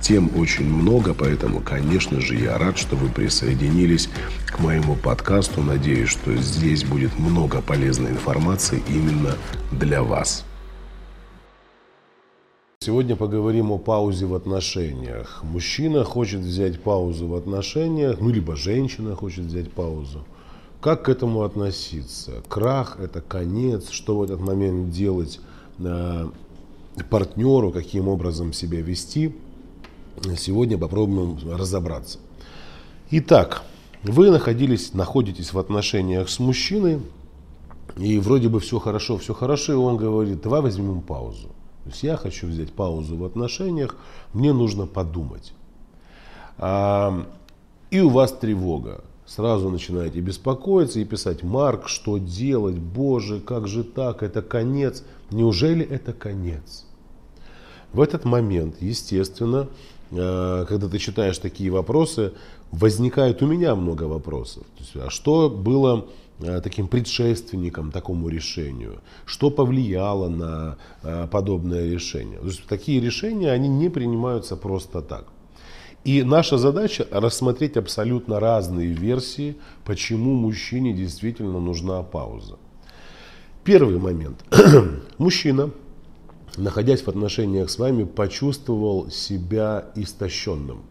Тем очень много, поэтому, конечно же, я рад, что вы присоединились к моему подкасту. Надеюсь, что здесь будет много полезной информации именно для вас. Сегодня поговорим о паузе в отношениях. Мужчина хочет взять паузу в отношениях, ну либо женщина хочет взять паузу. Как к этому относиться? Крах – это конец. Что в этот момент делать э, партнеру, каким образом себя вести? Сегодня попробуем разобраться. Итак, вы находились, находитесь в отношениях с мужчиной, и вроде бы все хорошо, все хорошо, и он говорит, давай возьмем паузу. То есть я хочу взять паузу в отношениях, мне нужно подумать. А, и у вас тревога. Сразу начинаете беспокоиться и писать, Марк, что делать, Боже, как же так, это конец. Неужели это конец? В этот момент, естественно, когда ты читаешь такие вопросы, возникает у меня много вопросов. То есть, а что было Э, таким предшественником такому решению, что повлияло на э, подобное решение. То есть такие решения, они не принимаются просто так. И наша задача рассмотреть абсолютно разные версии, почему мужчине действительно нужна пауза. Первый момент. Мужчина, находясь в отношениях с вами, почувствовал себя истощенным.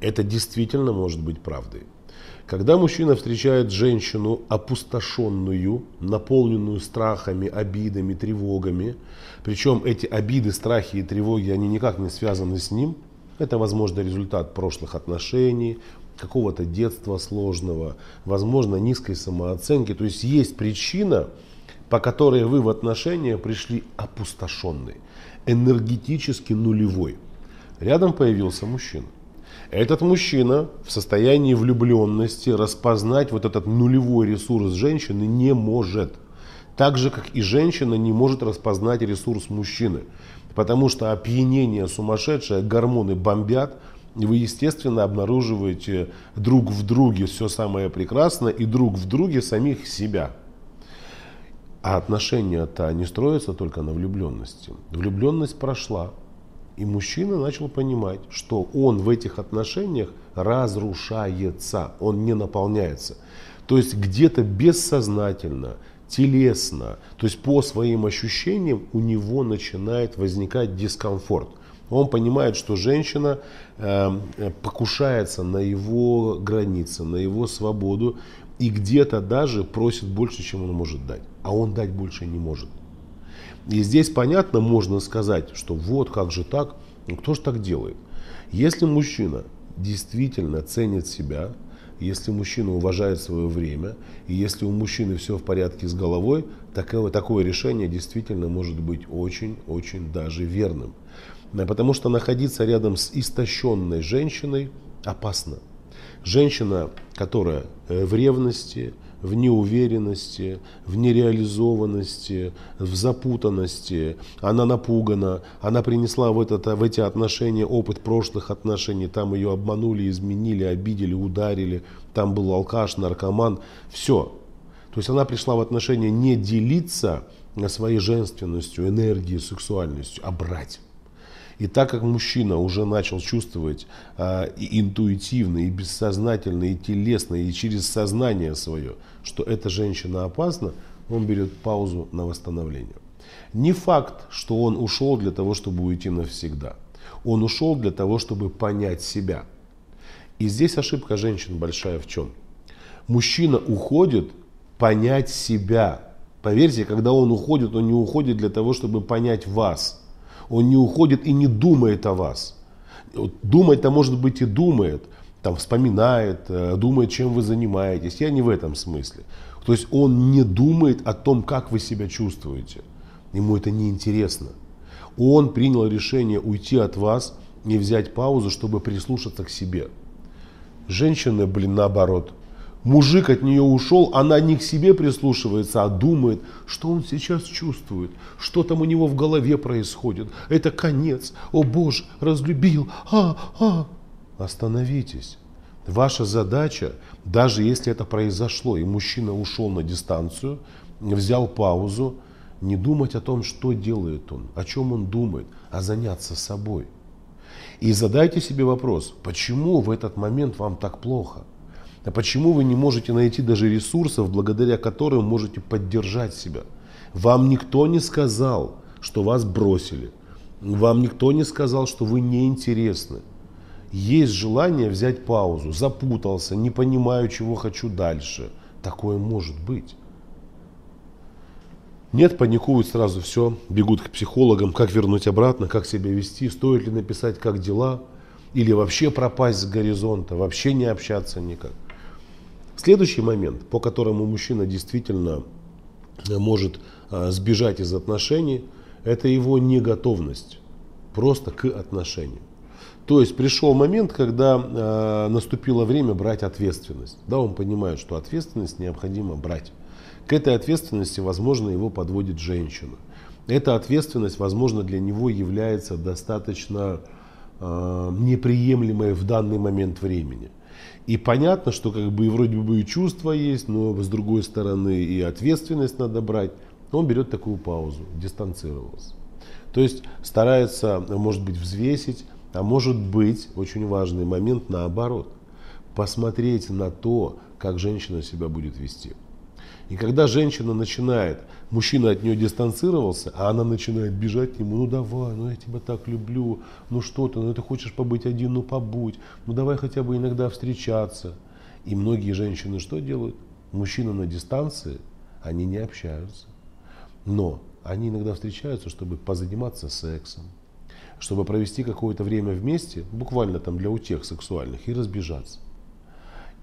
Это действительно может быть правдой. Когда мужчина встречает женщину опустошенную, наполненную страхами, обидами, тревогами, причем эти обиды, страхи и тревоги, они никак не связаны с ним, это, возможно, результат прошлых отношений, какого-то детства сложного, возможно, низкой самооценки. То есть есть причина, по которой вы в отношения пришли опустошенный, энергетически нулевой. Рядом появился мужчина. Этот мужчина в состоянии влюбленности распознать вот этот нулевой ресурс женщины не может. Так же, как и женщина не может распознать ресурс мужчины. Потому что опьянение сумасшедшее, гормоны бомбят, и вы, естественно, обнаруживаете друг в друге все самое прекрасное и друг в друге самих себя. А отношения-то не строятся только на влюбленности. Влюбленность прошла, и мужчина начал понимать, что он в этих отношениях разрушается, он не наполняется. То есть где-то бессознательно, телесно, то есть по своим ощущениям у него начинает возникать дискомфорт. Он понимает, что женщина э, покушается на его границы, на его свободу и где-то даже просит больше, чем он может дать. А он дать больше не может. И здесь понятно, можно сказать, что вот как же так, ну кто же так делает? Если мужчина действительно ценит себя, если мужчина уважает свое время, и если у мужчины все в порядке с головой, такое, такое решение действительно может быть очень-очень даже верным. Потому что находиться рядом с истощенной женщиной опасно. Женщина, которая э, в ревности, в неуверенности, в нереализованности, в запутанности. Она напугана, она принесла в, этот, в эти отношения опыт прошлых отношений, там ее обманули, изменили, обидели, ударили, там был алкаш, наркоман, все. То есть она пришла в отношения не делиться своей женственностью, энергией, сексуальностью, а брать. И так как мужчина уже начал чувствовать э, и интуитивно, и бессознательно, и телесно, и через сознание свое, что эта женщина опасна, он берет паузу на восстановление. Не факт, что он ушел для того, чтобы уйти навсегда. Он ушел для того, чтобы понять себя. И здесь ошибка женщин большая в чем? Мужчина уходит понять себя. Поверьте, когда он уходит, он не уходит для того, чтобы понять вас – он не уходит и не думает о вас. Думать-то, может быть, и думает, там, вспоминает, э, думает, чем вы занимаетесь. Я не в этом смысле. То есть он не думает о том, как вы себя чувствуете. Ему это не интересно. Он принял решение уйти от вас и взять паузу, чтобы прислушаться к себе. Женщины, блин, наоборот. Мужик от нее ушел, она не к себе прислушивается, а думает, что он сейчас чувствует, что там у него в голове происходит. Это конец. О боже, разлюбил. А, а. Остановитесь. Ваша задача, даже если это произошло, и мужчина ушел на дистанцию, взял паузу, не думать о том, что делает он, о чем он думает, а заняться собой. И задайте себе вопрос, почему в этот момент вам так плохо? А почему вы не можете найти даже ресурсов, благодаря которым можете поддержать себя? Вам никто не сказал, что вас бросили. Вам никто не сказал, что вы неинтересны. Есть желание взять паузу, запутался, не понимаю, чего хочу дальше. Такое может быть. Нет, паникуют сразу все, бегут к психологам, как вернуть обратно, как себя вести, стоит ли написать, как дела, или вообще пропасть с горизонта, вообще не общаться никак. Следующий момент, по которому мужчина действительно э, может э, сбежать из отношений, это его неготовность просто к отношению. То есть пришел момент, когда э, наступило время брать ответственность. Да, он понимает, что ответственность необходимо брать. К этой ответственности, возможно, его подводит женщина. Эта ответственность, возможно, для него является достаточно э, неприемлемой в данный момент времени. И понятно, что как бы и вроде бы и чувства есть, но с другой стороны и ответственность надо брать. Он берет такую паузу, дистанцировался. То есть старается, может быть, взвесить, а может быть, очень важный момент наоборот, посмотреть на то, как женщина себя будет вести. И когда женщина начинает, мужчина от нее дистанцировался, а она начинает бежать к нему, ну давай, ну я тебя так люблю, ну что ты, ну ты хочешь побыть один, ну побудь, ну давай хотя бы иногда встречаться. И многие женщины что делают? Мужчина на дистанции, они не общаются. Но они иногда встречаются, чтобы позаниматься сексом, чтобы провести какое-то время вместе, буквально там для утех сексуальных, и разбежаться.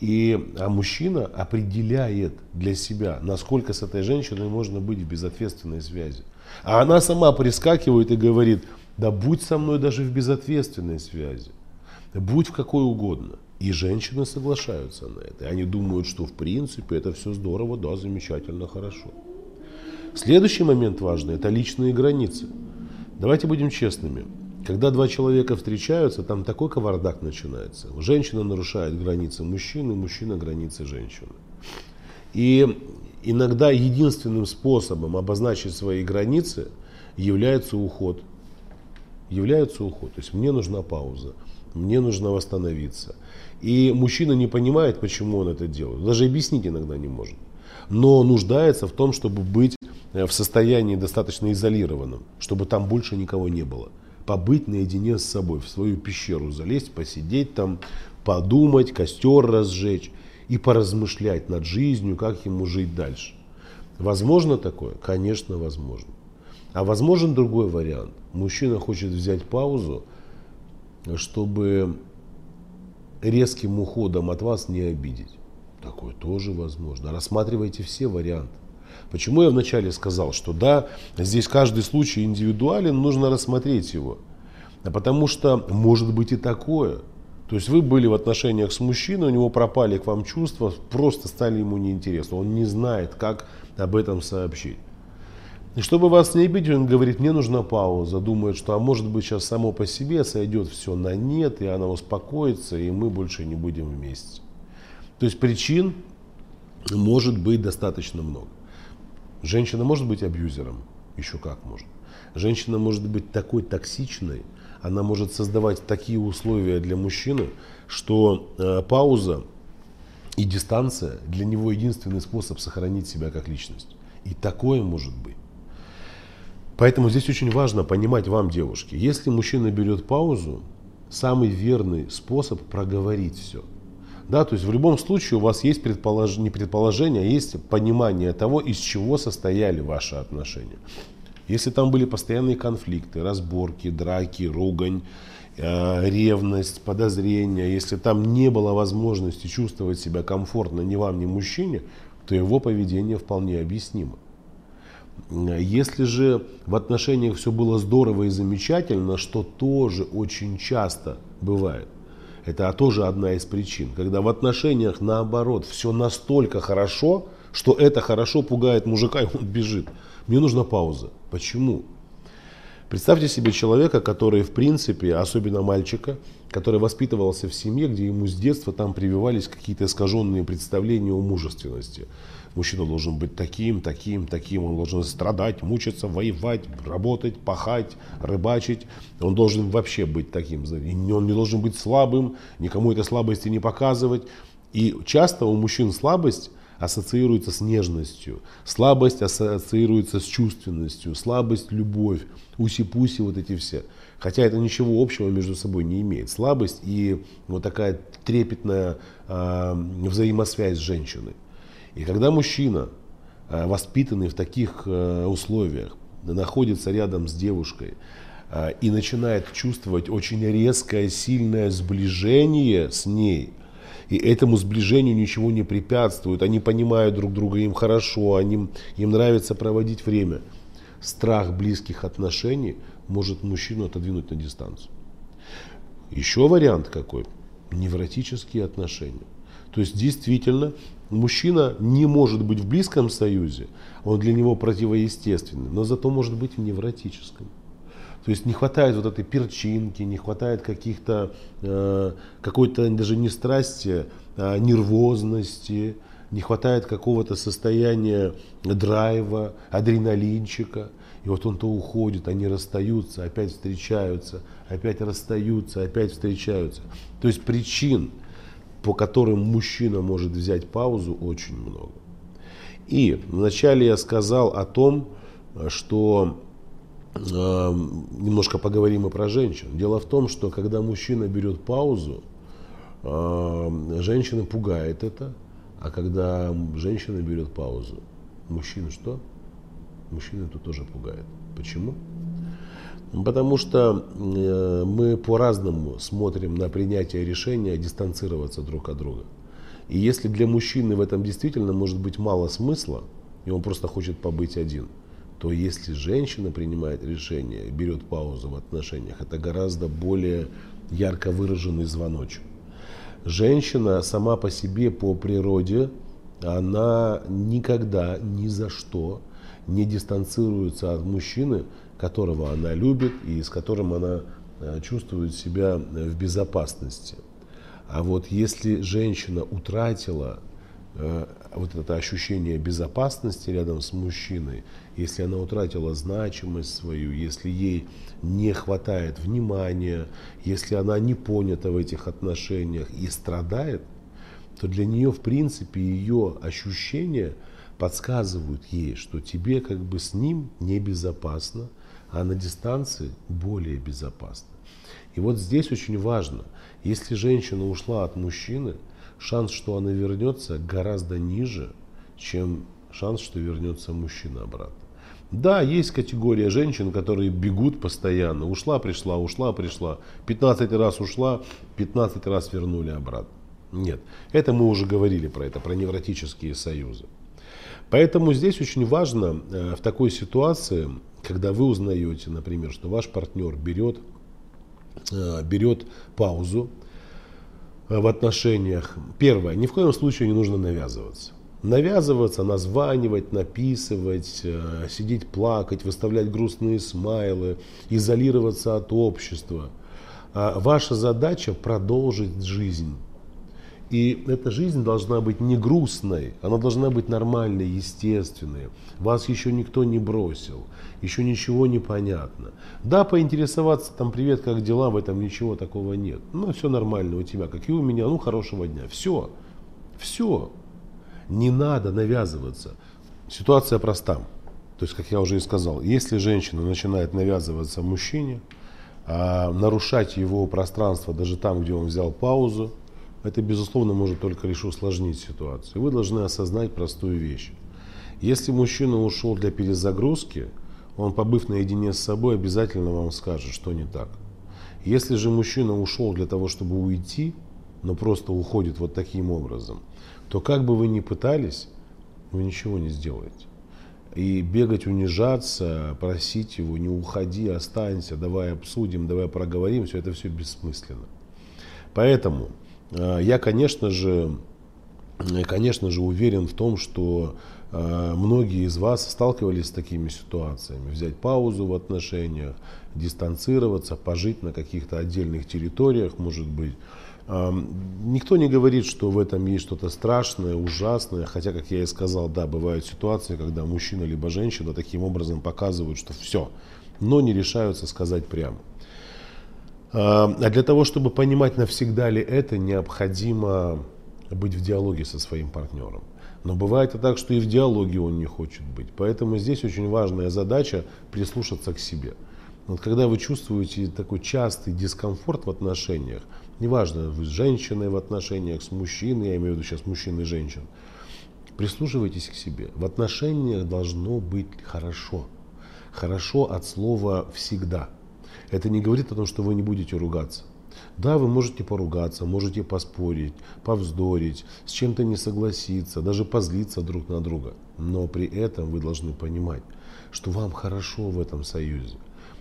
И а мужчина определяет для себя, насколько с этой женщиной можно быть в безответственной связи. А она сама прискакивает и говорит, да будь со мной даже в безответственной связи. Будь в какой угодно. И женщины соглашаются на это. Они думают, что в принципе это все здорово, да, замечательно, хорошо. Следующий момент важный – это личные границы. Давайте будем честными. Когда два человека встречаются, там такой кавардак начинается. Женщина нарушает границы мужчины, мужчина границы женщины. И иногда единственным способом обозначить свои границы является уход. Является уход. То есть мне нужна пауза, мне нужно восстановиться. И мужчина не понимает, почему он это делает. Даже объяснить иногда не может. Но нуждается в том, чтобы быть в состоянии достаточно изолированном, чтобы там больше никого не было побыть наедине с собой, в свою пещеру залезть, посидеть там, подумать, костер разжечь и поразмышлять над жизнью, как ему жить дальше. Возможно такое? Конечно, возможно. А возможен другой вариант. Мужчина хочет взять паузу, чтобы резким уходом от вас не обидеть. Такое тоже возможно. Рассматривайте все варианты. Почему я вначале сказал, что да, здесь каждый случай индивидуален, нужно рассмотреть его. А потому что может быть и такое. То есть вы были в отношениях с мужчиной, у него пропали к вам чувства, просто стали ему неинтересны. Он не знает, как об этом сообщить. И чтобы вас не обидеть, он говорит, мне нужна пауза. Думает, что а может быть сейчас само по себе сойдет все на нет, и она успокоится, и мы больше не будем вместе. То есть причин может быть достаточно много. Женщина может быть абьюзером? Еще как может. Женщина может быть такой токсичной, она может создавать такие условия для мужчины, что э, пауза и дистанция для него единственный способ сохранить себя как личность. И такое может быть. Поэтому здесь очень важно понимать вам, девушки, если мужчина берет паузу, самый верный способ проговорить все – да, то есть в любом случае у вас есть предполож... не предположение, а есть понимание того, из чего состояли ваши отношения. Если там были постоянные конфликты, разборки, драки, ругань, э, ревность, подозрение, если там не было возможности чувствовать себя комфортно ни вам, ни мужчине, то его поведение вполне объяснимо. Если же в отношениях все было здорово и замечательно, что тоже очень часто бывает, это тоже одна из причин, когда в отношениях наоборот все настолько хорошо, что это хорошо пугает мужика, и он бежит. Мне нужна пауза. Почему? Представьте себе человека, который, в принципе, особенно мальчика, который воспитывался в семье, где ему с детства там прививались какие-то искаженные представления о мужественности. Мужчина должен быть таким, таким, таким. Он должен страдать, мучиться, воевать, работать, пахать, рыбачить. Он должен вообще быть таким. Он не должен быть слабым, никому этой слабости не показывать. И часто у мужчин слабость ассоциируется с нежностью, слабость ассоциируется с чувственностью, слабость, любовь, уси-пуси, вот эти все. Хотя это ничего общего между собой не имеет. Слабость и вот такая трепетная э, взаимосвязь с женщиной. И когда мужчина, э, воспитанный в таких э, условиях, находится рядом с девушкой и начинает чувствовать очень резкое, сильное сближение с ней, и этому сближению ничего не препятствует. Они понимают друг друга, им хорошо, они, им нравится проводить время. Страх близких отношений может мужчину отодвинуть на дистанцию. Еще вариант какой? Невротические отношения. То есть действительно мужчина не может быть в близком союзе, он для него противоестественный, но зато может быть в невротическом. То есть не хватает вот этой перчинки, не хватает каких-то, э, какой-то даже не страсти, а нервозности, не хватает какого-то состояния драйва, адреналинчика. И вот он то уходит, они расстаются, опять встречаются, опять расстаются, опять встречаются. То есть причин, по которым мужчина может взять паузу, очень много. И вначале я сказал о том, что немножко поговорим и про женщин. Дело в том, что когда мужчина берет паузу, эм, женщина пугает это, а когда женщина берет паузу, мужчина что? Мужчина это тоже пугает. Почему? Потому что э, мы по-разному смотрим на принятие решения дистанцироваться друг от друга. И если для мужчины в этом действительно может быть мало смысла, и он просто хочет побыть один – то если женщина принимает решение, берет паузу в отношениях, это гораздо более ярко выраженный звоночек. Женщина сама по себе, по природе, она никогда, ни за что не дистанцируется от мужчины, которого она любит и с которым она э, чувствует себя в безопасности. А вот если женщина утратила Э, вот это ощущение безопасности рядом с мужчиной, если она утратила значимость свою, если ей не хватает внимания, если она не понята в этих отношениях и страдает, то для нее, в принципе, ее ощущения подсказывают ей, что тебе как бы с ним небезопасно, а на дистанции более безопасно. И вот здесь очень важно, если женщина ушла от мужчины – шанс, что она вернется, гораздо ниже, чем шанс, что вернется мужчина обратно. Да, есть категория женщин, которые бегут постоянно. Ушла, пришла, ушла, пришла. 15 раз ушла, 15 раз вернули обратно. Нет, это мы уже говорили про это, про невротические союзы. Поэтому здесь очень важно э, в такой ситуации, когда вы узнаете, например, что ваш партнер берет, э, берет паузу, в отношениях. Первое, ни в коем случае не нужно навязываться. Навязываться, названивать, написывать, э, сидеть плакать, выставлять грустные смайлы, изолироваться от общества. А ваша задача продолжить жизнь. И эта жизнь должна быть не грустной, она должна быть нормальной, естественной. Вас еще никто не бросил, еще ничего не понятно. Да, поинтересоваться там, привет, как дела, в этом ничего такого нет. Ну, все нормально у тебя, как и у меня, ну, хорошего дня. Все, все. Не надо навязываться. Ситуация проста. То есть, как я уже и сказал, если женщина начинает навязываться мужчине, а нарушать его пространство даже там, где он взял паузу, это, безусловно, может только лишь усложнить ситуацию. Вы должны осознать простую вещь. Если мужчина ушел для перезагрузки, он, побыв наедине с собой, обязательно вам скажет, что не так. Если же мужчина ушел для того, чтобы уйти, но просто уходит вот таким образом, то как бы вы ни пытались, вы ничего не сделаете. И бегать, унижаться, просить его, не уходи, останься, давай обсудим, давай проговорим, все это все бессмысленно. Поэтому я, конечно же, конечно же, уверен в том, что э, многие из вас сталкивались с такими ситуациями. Взять паузу в отношениях, дистанцироваться, пожить на каких-то отдельных территориях, может быть. Никто не говорит, что в этом есть что-то страшное, ужасное, хотя, как я и сказал, да, бывают ситуации, когда мужчина либо женщина таким образом показывают, что все, но не решаются сказать прямо. А для того, чтобы понимать, навсегда ли это, необходимо быть в диалоге со своим партнером. Но бывает и так, что и в диалоге он не хочет быть. Поэтому здесь очень важная задача прислушаться к себе. Вот когда вы чувствуете такой частый дискомфорт в отношениях, Неважно, вы с женщиной в отношениях, с мужчиной, я имею в виду сейчас мужчин и женщин. Прислушивайтесь к себе. В отношениях должно быть хорошо. Хорошо от слова «всегда». Это не говорит о том, что вы не будете ругаться. Да, вы можете поругаться, можете поспорить, повздорить, с чем-то не согласиться, даже позлиться друг на друга. Но при этом вы должны понимать, что вам хорошо в этом союзе.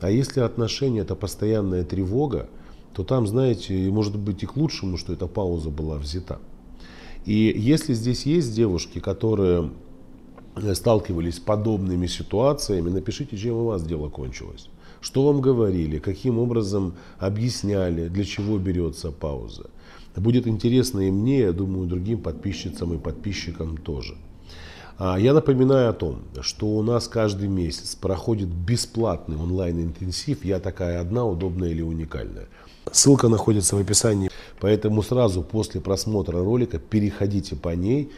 А если отношения это постоянная тревога, то там, знаете, может быть и к лучшему, что эта пауза была взята. И если здесь есть девушки, которые э, сталкивались с подобными ситуациями, напишите, чем у вас дело кончилось. Что вам говорили, каким образом объясняли, для чего берется пауза. Будет интересно и мне, я думаю, другим подписчицам и подписчикам тоже. А я напоминаю о том, что у нас каждый месяц проходит бесплатный онлайн-интенсив «Я такая одна, удобная или уникальная». Ссылка находится в описании, поэтому сразу после просмотра ролика переходите по ней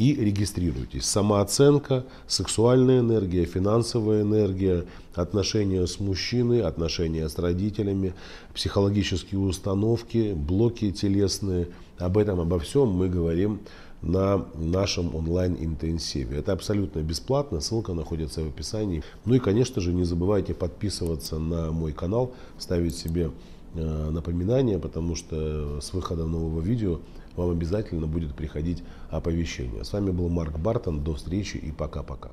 и регистрируйтесь. Самооценка, сексуальная энергия, финансовая энергия, отношения с мужчиной, отношения с родителями, психологические установки, блоки телесные. Об этом, обо всем мы говорим на нашем онлайн-интенсиве. Это абсолютно бесплатно, ссылка находится в описании. Ну и, конечно же, не забывайте подписываться на мой канал, ставить себе Э, напоминания, потому что с выходом нового видео вам обязательно будет приходить оповещение. С вами был Марк Бартон. До встречи и пока-пока.